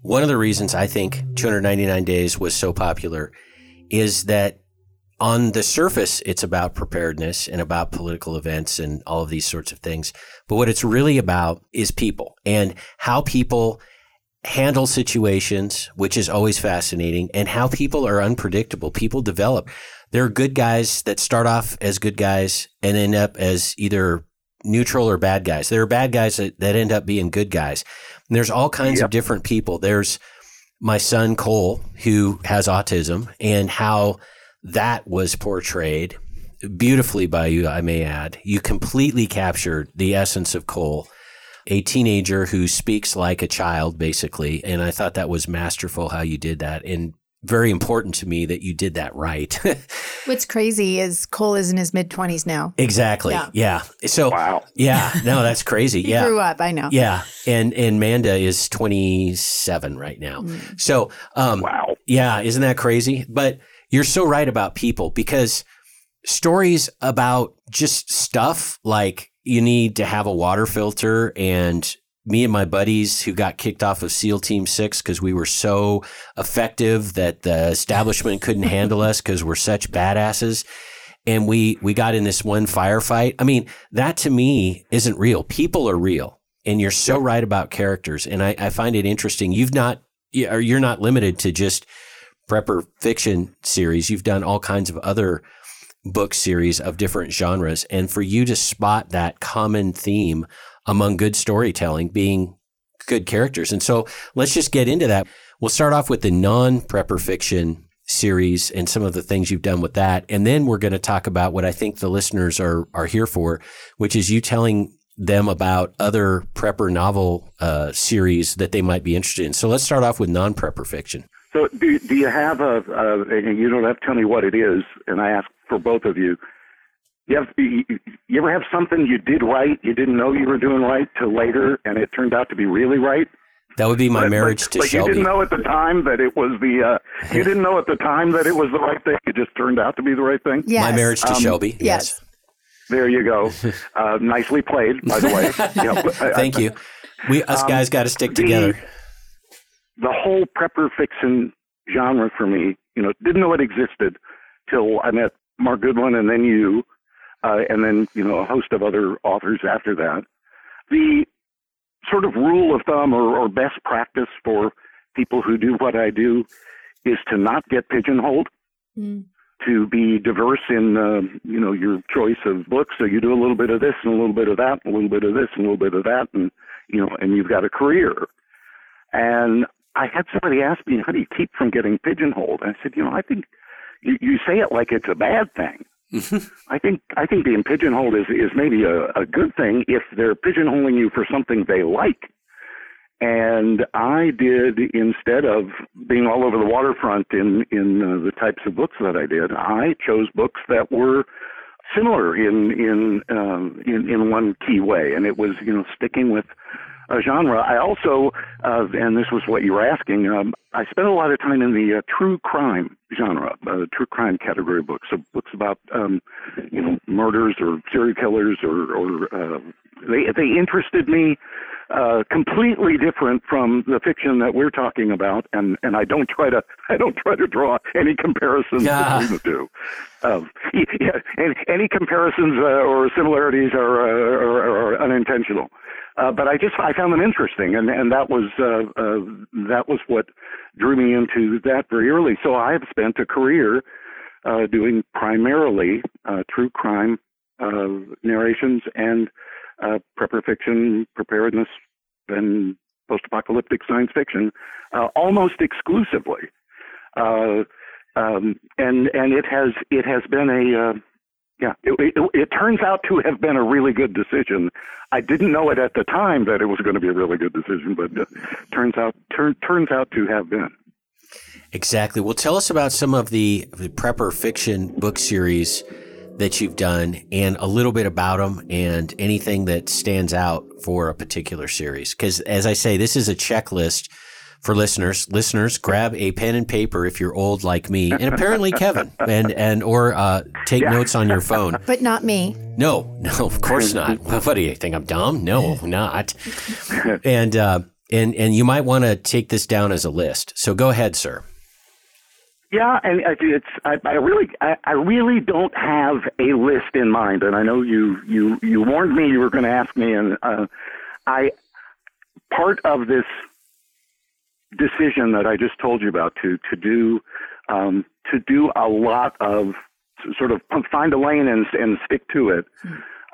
E: one of the reasons I think 299 Days was so popular is that on the surface, it's about preparedness and about political events and all of these sorts of things. But what it's really about is people and how people handle situations, which is always fascinating, and how people are unpredictable. People develop. There are good guys that start off as good guys and end up as either neutral or bad guys. There are bad guys that, that end up being good guys. And there's all kinds of different people. There's my son Cole, who has autism, and how that was portrayed beautifully by you, I may add. You completely captured the essence of Cole, a teenager who speaks like a child, basically. And I thought that was masterful how you did that. And very important to me that you did that right. <laughs>
D: What's crazy is Cole is in his mid 20s now.
E: exactly.
D: Yeah.
E: Yeah. So,
B: Wow.
E: yeah, no, that's crazy. <laughs>
D: He
E: yeah.
D: grew up, I know.
E: Yeah, and and Manda is 27 right now.
D: Mm.
E: So, um,
B: Wow.
E: yeah, isn't that crazy? But you're so right about people because stories about just stuff like you need to have a water filter and me and my buddies who got kicked off of SEAL Team Six because we were so effective that the establishment couldn't handle us because we're such badasses. And we, we got in this one firefight. I mean, that to me isn't real. People are real. And you're so right about characters. And I, I find it interesting. You've not, or you're not limited to just prepper fiction series. You've done all kinds of other book series of different genres. And for you to spot that common theme among good storytelling being good characters. And so let's just get into that. We'll start off with the non prepper fiction series and some of the things you've done with that. And then we're going to talk about what I think the listeners are, are here for, which is you telling them about other prepper novel uh, series that they might be interested in. So let's start off with non prepper fiction.
B: So, do, do you have a, a, you don't have to tell me what it is, and I ask for both of you. You, have, you, you ever have something you did right, you didn't know you were doing right till later, and it turned out to be really right?
E: That would be my
B: But-
E: marriage
B: but,
E: to
B: but
E: Shelby.
B: you didn't know at the time that it was the, uh, you didn't know at the time that it was the right thing. It just turned out to be the right thing.
D: Yes.
E: My marriage to
B: Um,
E: Shelby.
D: yes.
B: There you go. <laughs> Uh, nicely played, by the way. <laughs> Yeah, but I-
E: Thank you. We us
B: Um,
E: guys got to stick
B: the-
E: together.
B: the whole prepper fiction genre for me, you know, didn't know it existed till I met Mark Goodwin and then you, uh, and then, you know, a host of other authors after that. The sort of rule of thumb or, or best practice for people who do what I do is to not get pigeonholed,
D: Mm.
B: to be diverse in, uh, you know, your choice of books. So you do a little bit of this and a little bit of that, a little bit of this and a little bit of that, and, you know, and you've got a career. And I had somebody ask me, how do you keep from getting pigeonholed? And I said, you know, I think you, you say it like it's a bad thing. I think I think being pigeonholed is is maybe a, a good thing if they're pigeonholing you for something they like. And I did instead of being all over the waterfront in in uh, the types of books that I did, I chose books that were similar in in um, in in one key way, and it was you know sticking with a genre. I also, uh, and this was what you were asking, um, I spent a lot of time in the uh, true crime genre, uh, true crime category books, so books about um, you know murders or serial killers or, or uh, they they interested me. Uh, completely different from the fiction that we're talking about, and, and I don't try to <laughs> I don't try to draw any comparisons
E: Yeah.
B: between the two. Um, <laughs> yeah, and any comparisons uh, or similarities are, uh, are, are unintentional. Uh, but I just I found them interesting, and and that was uh, uh, that was what drew me into that very early. So I have spent a career uh, doing primarily uh, true crime narrations and uh, prepper fiction, preparedness, and post-apocalyptic science fiction, uh, almost exclusively. Uh, um, and and it has it has been a yeah it, it, it turns out to have been a really good decision. I didn't know it at the time that it was going to be a really good decision, but uh, turns out turn, turns out to have been.
E: Exactly. Well, tell us about some of the, the prepper fiction book series that you've done and a little bit about them and anything that stands out for a particular series. Because as I say, this is a checklist for listeners. Listeners, grab a pen and paper if you're old like me, and apparently <laughs> Kevin, and and or uh, take notes on your phone.
D: But not me.
E: No, no, of course not. What do you think? I'm dumb? No, not. <laughs> And uh, and and you might want to take this down as a list. So go ahead, sir.
B: Yeah, and I- it's I, I really I, I really don't have a list in mind, and I know you you you warned me you were going to ask me, and uh, I part of this decision that I just told you about to to do um, to do a lot of sort of find a lane and and stick to it.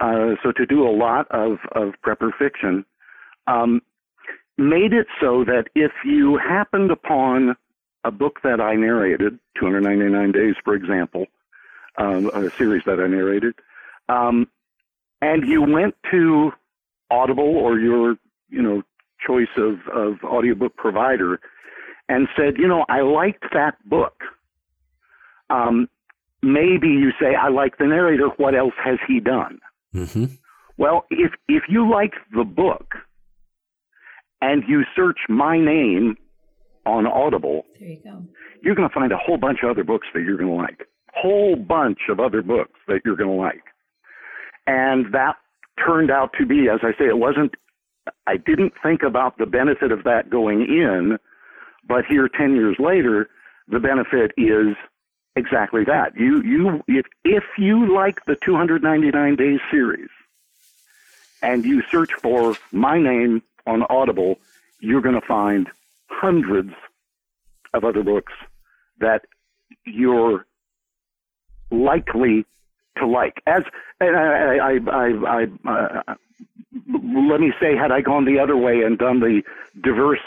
B: Uh, so to do a lot of of prepper fiction um, made it so that if you happened upon a book that I narrated, 299 Days, for example, um, a series that I narrated, um, and you went to Audible or your, you know, choice of, of audiobook provider and said, you know, I liked that book. Um, maybe you say, I like the narrator. What else has he done?
E: Mm-hmm.
B: Well, if if you like the book and you search my name on Audible,
D: There you go.
B: you're going to find a whole bunch of other books that you're going to like. Whole bunch of other books that you're going to like. and that turned out to be, as I say, it wasn't. I didn't think about the benefit of that going in, but here, ten years later, the benefit is exactly that. You you if if you like the 299 days series, and you search for my name on Audible, you're going to find hundreds of other books that you're likely to like. As and I, I, I, I uh, let me say, had I gone the other way and done the diverse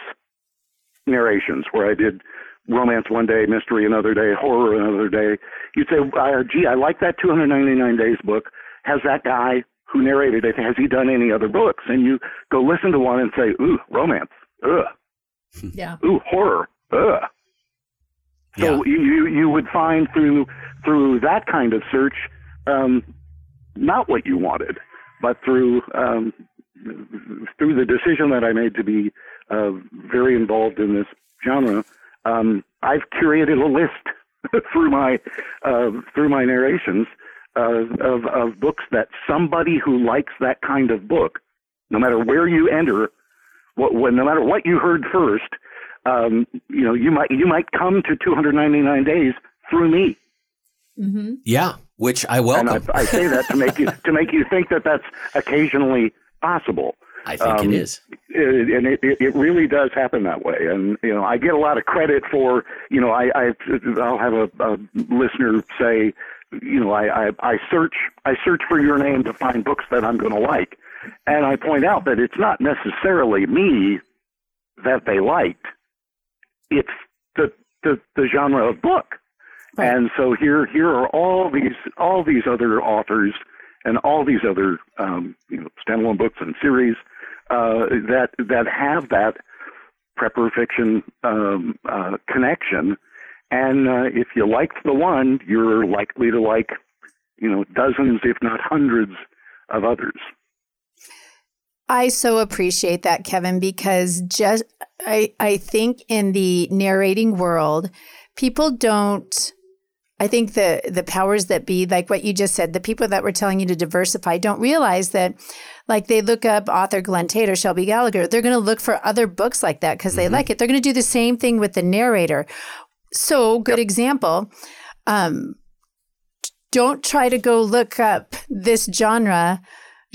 B: narrations, where I did romance one day, mystery another day, horror another day, you'd say, uh, "Gee, I like that 299 Days book. Has that guy who narrated it has he done any other books?" And you go listen to one and say, "Ooh, romance. Ugh.
D: Yeah.
B: Ooh, horror. Ugh." So
E: Yeah.
B: you you would find through through that kind of search um, not what you wanted, but through um, through the decision that I made to be uh, very involved in this genre. Um, I've curated a list <laughs> through my uh, through my narrations uh, of of books that somebody who likes that kind of book, no matter where you enter, what, when, no matter what you heard first, um, you know, you might you might come to 299 days through me,
E: Yeah, which I
B: and
E: welcome.
B: I, I say that to make you <laughs> to make you think that that's occasionally possible.
E: I think
B: um,
E: it is.
B: It- and it, it, it really does happen that way. And you know, I get a lot of credit for you know, I, I I'll have a, a listener say, you know, I, I I search I search for your name to find books that I'm going to like, and I point out that it's not necessarily me that they liked. It's the the, the genre of book. And so here here are all these all these other authors and all these other um, you know standalone books and series uh, that that have that prepper fiction um, uh, connection. And uh, if you like the one, you're likely to like you know dozens, if not hundreds, of others.
D: I so appreciate that, Kevin, because just I I think in the narrating world, people don't I think the the powers that be, like what you just said, the people that were telling you to diversify don't realize that like they look up author Glenn Tate or Shelby Gallagher, they're gonna look for other books like that because they like it. They're gonna do the same thing with the narrator. So good example. Um don't try to go look up this genre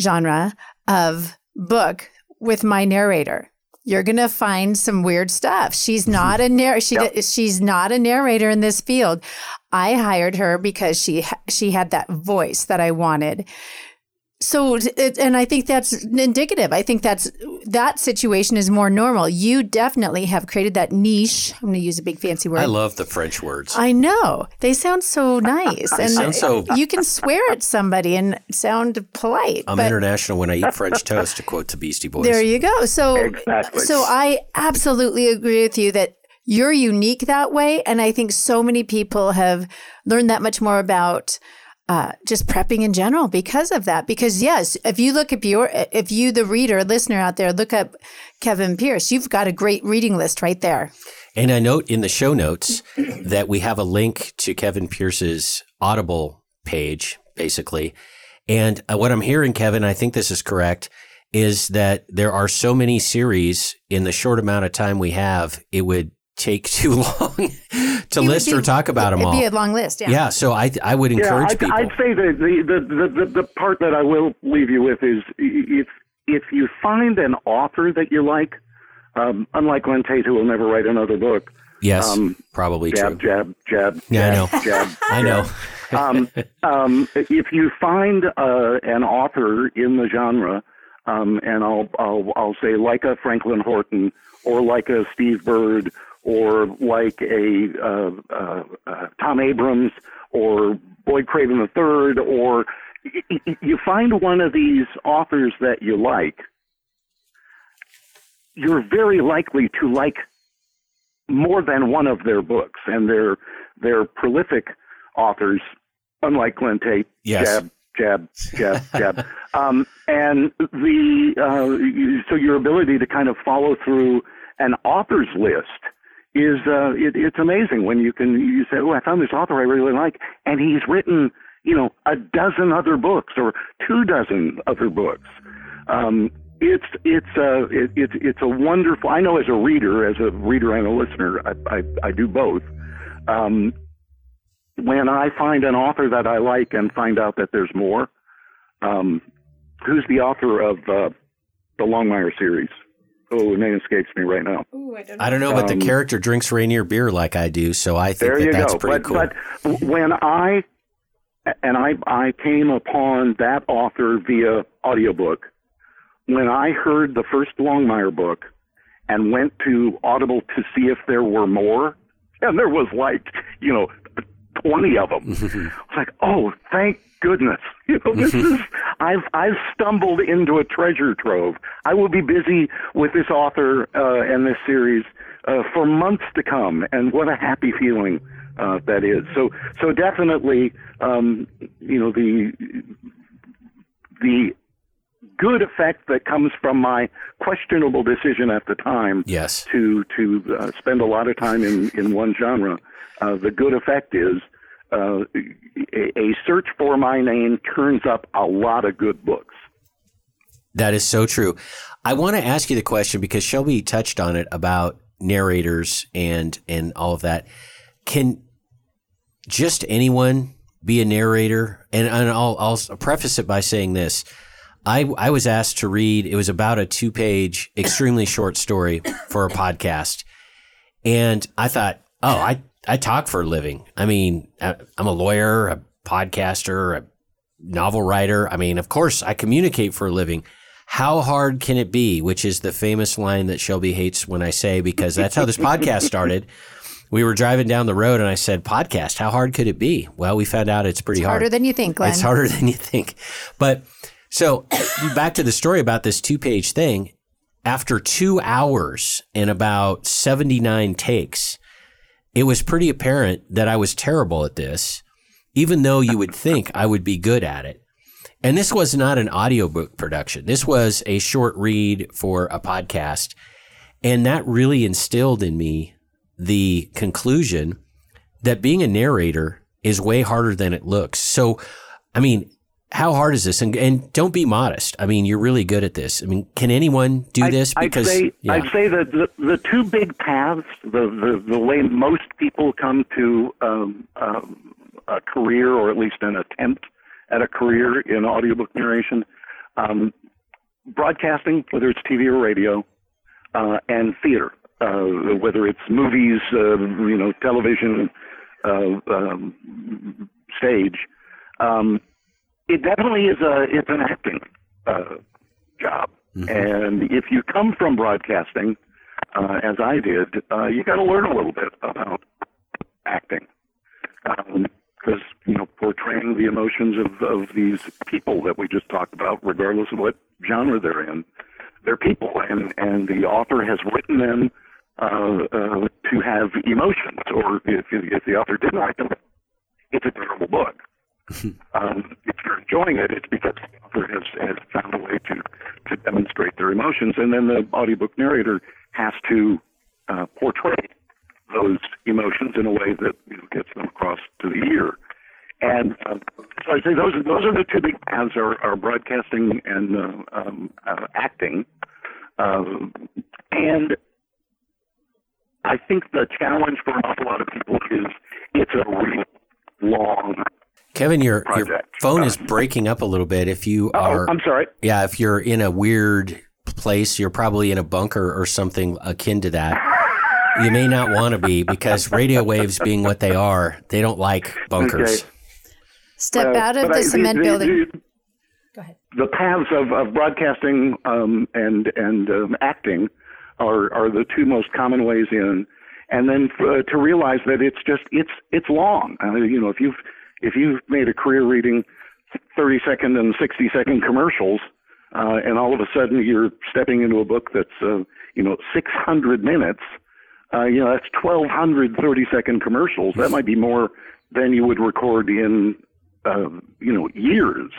D: genre of book with my narrator. You're gonna find some weird stuff. She's mm-hmm. not a narr- she she's not a narrator in this field. I hired her because she she had that voice that I wanted. So, and I think that's indicative. I think that's that situation is more normal. You definitely have created that niche. I'm going to use a big fancy word.
E: I love the French words.
D: I know they sound so nice, and
E: sound so-
D: you can swear at somebody and sound polite.
E: I'm
D: but
E: international when I eat French toast, to quote the Beastie Boys.
D: there you go. So,
B: Exactly.
D: so I absolutely agree with you that you're unique that way, and I think so many people have learned that much more about. Uh, just prepping in general because of that. Because yes, if you look at your, if you, the reader, listener out there, look up Kevin Pierce, you've got a great reading list right there.
E: And I note in the show notes that we have a link to Kevin Pierce's Audible page, basically. And uh, what I'm hearing, Kevin, I think this is correct, is that there are so many series in the short amount of time we have, it would take <laughs> too long to
D: It
E: list
D: be-
E: or talk about them
D: It'd
E: all.
D: be a long list. Yeah.
E: yeah, so I I would encourage
B: I'd,
E: people.
B: I'd say that the, the, the, the, the part that I will leave you with is if if you find an author that you like, um, unlike Glenn Tate, who will never write another book,
E: yes,
B: um,
E: probably
B: jab,
E: true.
B: jab, jab,
E: Yeah, I know.
B: jab, jab, <laughs>
E: I know.
B: um, um, if you find uh, an author in the genre, um, and I'll, I'll I'll say like a Franklin Horton or like a Steve Bird or like a uh, uh, uh, Tom Abrams or Boyd Craven III, or y- y- you find one of these authors that you like, you're very likely to like more than one of their books, and they're they're prolific authors, unlike Glenn Tate.
E: Yes.
B: Jab, jab, jab, <laughs> jab. Um, and the uh, so your ability to kind of follow through an author's list is uh, it, it's amazing when you can you say, oh, I found this author I really like, and he's written you know, a dozen other books or two dozen other books. Um, it's it's a it, it's it's a wonderful. I know as a reader, as a reader and a listener, I I, I do both. Um, when I find an author that I like and find out that there's more, um, who's the author of uh, the Longmire series? Oh, the name escapes me right now.
D: Ooh, I don't know.
E: I don't know, but
B: Um,
E: the character drinks Rainier beer like I do, so I think
B: There
E: that
B: you
E: that's
B: go.
E: pretty
B: but,
E: cool.
B: but when I and I I came upon that author via audiobook, when I heard the first Longmire book and went to Audible to see if there were more, and there was like you know twenty of them. <laughs> I was like, oh, thank goodness! <laughs> You know, this is <laughs> I've I've stumbled into a treasure trove. I will be busy with this author uh, and this series uh, for months to come, and what a happy feeling uh, that is. So so definitely, um, you know the the good effect that comes from my questionable decision at the time
E: yes.
B: to to uh, spend a lot of time in in one genre. Uh, the good effect is uh, a, search for my name turns up a lot of good books.
E: That is so true. I want to ask you the question because Shelby touched on it about narrators and and all of that. Can just anyone be a narrator? And, and I'll I'll preface it by saying this. I, I was asked to read, it was about a two page, extremely short story for a podcast. And I thought, oh, I, I talk for a living. I mean, I'm a lawyer, a podcaster, a novel writer. I mean, of course, I communicate for a living. How hard can it be? Which is the famous line that Shelby hates when I say, because that's how this podcast <laughs> started. We were driving down the road and I said, podcast, how hard could it be? Well, we found out it's pretty hard.
D: Harder than you think, Glenn.
E: It's harder than you think. But so <coughs> back to the story about this two page thing. After two hours and about 79 takes, it was pretty apparent that I was terrible at this, even though you would think I would be good at it. And this was not an audiobook production. This was a short read for a podcast. And that really instilled in me the conclusion that being a narrator is way harder than it looks. So, I mean, how hard is this? And, and don't be modest. I mean, you're really good at this. I mean, can anyone do
B: I'd-
E: this?
B: I'd say
E: yeah.
B: I'd say that the, the two big paths, the, the the way most people come to um, um, a career or at least an attempt at a career in audiobook narration, um, broadcasting, whether it's TV or radio, uh, and theater, uh, whether it's movies, uh, you know, television, uh, um, stage. Um, it definitely is a it's an acting uh, job, and if you come from broadcasting, uh, as I did, uh, you got to learn a little bit about acting, because you know portraying the emotions of of these people that we just talked about, regardless of what genre they're in, they're people, and and the author has written them uh, uh, to have emotions, or if if the author didn't write them, it's a terrible book um, if you're enjoying it, it's because the author has, has found a way to, to demonstrate their emotions, and then the audiobook narrator has to uh, portray those emotions in a way that you know, gets them across to the ear. And uh, so I say those are, those are the two big paths: are, are broadcasting and uh, um, uh, acting. Um, and I think the challenge for an awful lot of people is it's a real long
E: Kevin, your your
B: project.
E: phone is breaking up a little bit. If you
B: Oh,
E: are,
B: I'm sorry.
E: yeah, if you're in a weird place, you're probably in a bunker or something akin to that. You may not want to be because radio waves, being what they are, they don't like bunkers.
B: Okay.
D: Step
B: Uh,
D: out of the
B: I-
D: cement
B: the,
D: building.
B: The,
D: Go ahead.
B: the paths of, of broadcasting um, and and um, acting are are the two most common ways in, and then uh, to realize that it's just it's it's long. Uh, you know, if you've if you've made a career reading thirty second and sixty second commercials, uh, and all of a sudden you're stepping into a book that's uh, you know six hundred minutes. Uh, you know, that's 1,200 30 second commercials. That might be more than you would record in, uh, you know, years.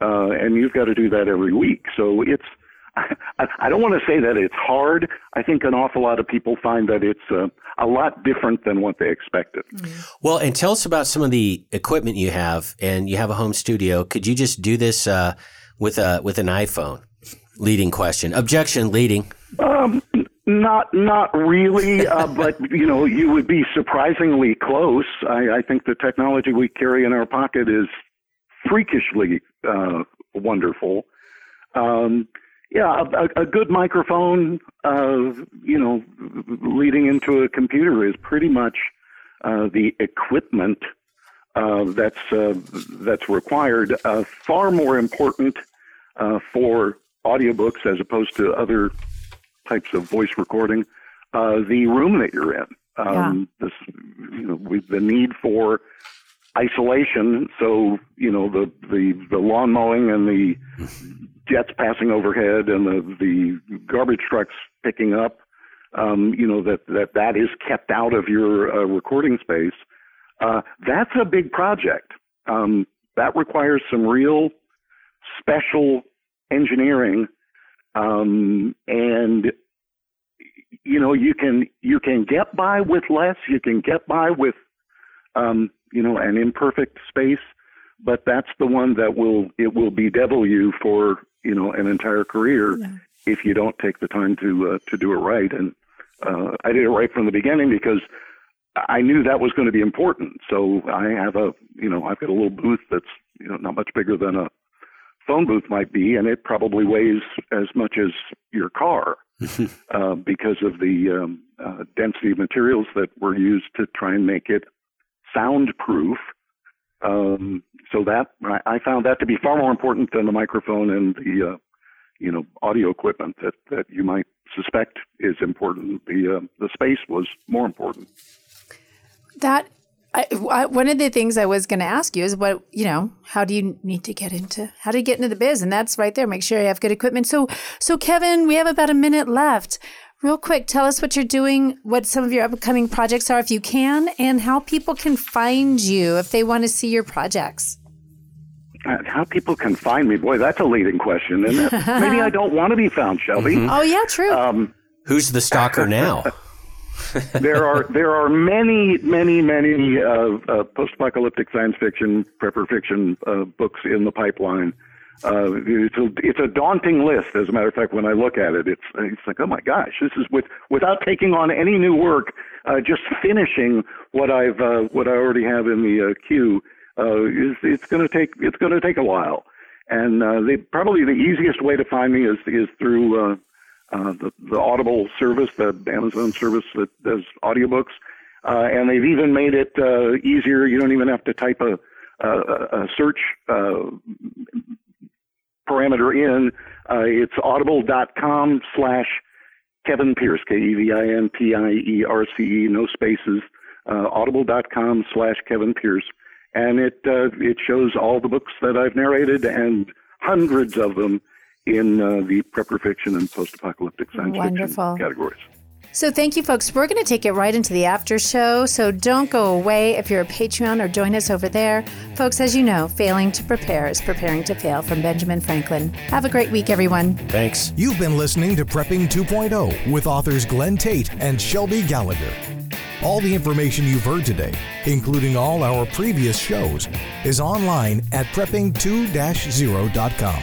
B: Uh, and you've got to do that every week. So it's, I, don't want to say that it's hard. I think an awful lot of people find that it's uh, a lot different than what they expected.
E: Well, and tell us about some of the equipment you have, and you have a home studio. Could you just do this uh, with a with an iPhone? Leading question. Objection. Leading.
B: Um, not not really, uh, <laughs> but you know, you would be surprisingly close. I, I think the technology we carry in our pocket is freakishly uh, wonderful. Um, yeah, a, a good microphone, uh, you know, leading into a computer is pretty much uh, the equipment uh, that's uh, that's required. Uh, far more important uh, for audiobooks as opposed to other types of voice recording. the room that you're in, um, yeah. this, you know, we, the need for isolation. So you know the the the lawn mowing and the jets passing overhead and the the garbage trucks picking up. Um, you know that that that is kept out of your uh, recording space. Uh, that's a big project. Um, that requires some real special engineering, um, and you know you can you can get by with less. You can get by with um, you know an imperfect space, but that's the one that will it will bedevil you for you know an entire career yeah. if you don't take the time to uh, to do it right. And uh, I did it right from the beginning because I knew that was going to be important. So I have a you know I've got a little booth that's you know not much bigger than a phone booth might be, and it probably weighs as much as your car <laughs> uh, because of the um, uh, density of materials that were used to try and make it soundproof. Um, so that I found that to be far more important than the microphone and the uh, you know audio equipment that that you might suspect is important. The uh, the space was more important.
D: That I, I, one of the things I was going to ask you is what you know. How do you need to get into? How do you get into the biz? And that's right there. Make sure you have good equipment. So, so Kevin, we have about a minute left. Real quick, tell us what you're doing, what some of your upcoming projects are, if you can, and how people can find you if they want to see your projects.
B: Uh, how people can find me? Boy, that's a leading question, isn't it? <laughs> Maybe I don't want to be found, Shelby.
D: Mm-hmm. Oh yeah, true. Um,
E: Who's the stalker <laughs> now?
B: there are there are many many many uh, uh, post-apocalyptic science fiction, prepper fiction uh, books in the pipeline. Uh, it's a it's a daunting list. As a matter of fact, when I look at it, it's it's like, oh my gosh, this is with without taking on any new work, uh, just finishing what I've uh, what I already have in the uh, queue. Uh, is it's going to take it's going to take a while, and uh, they probably the easiest way to find me is is through uh, uh, the the Audible service, the Amazon service that does audiobooks, uh, and they've even made it uh, easier. You don't even have to type a a, a search uh, parameter in. Uh, it's audible.com slash Kevin Pierce, K-E-V-I-N-P-I-E-R-C-E, no spaces, uh, audible.com slash Kevin Pierce. And it, uh, it shows all the books that I've narrated and hundreds of them in uh, the prepper fiction and post-apocalyptic science
D: Wonderful.
B: fiction categories.
D: So thank you, folks. We're going to take it right into the after show. So don't go away if you're a Patreon or join us over there. Folks, as you know, failing to prepare is preparing to fail from Benjamin Franklin. Have a great week, everyone.
E: Thanks.
C: You've been listening to Prepping 2.0 with authors Glenn Tate and Shelby Gallagher. All the information you've heard today, including all our previous shows, is online at prepping2-0.com.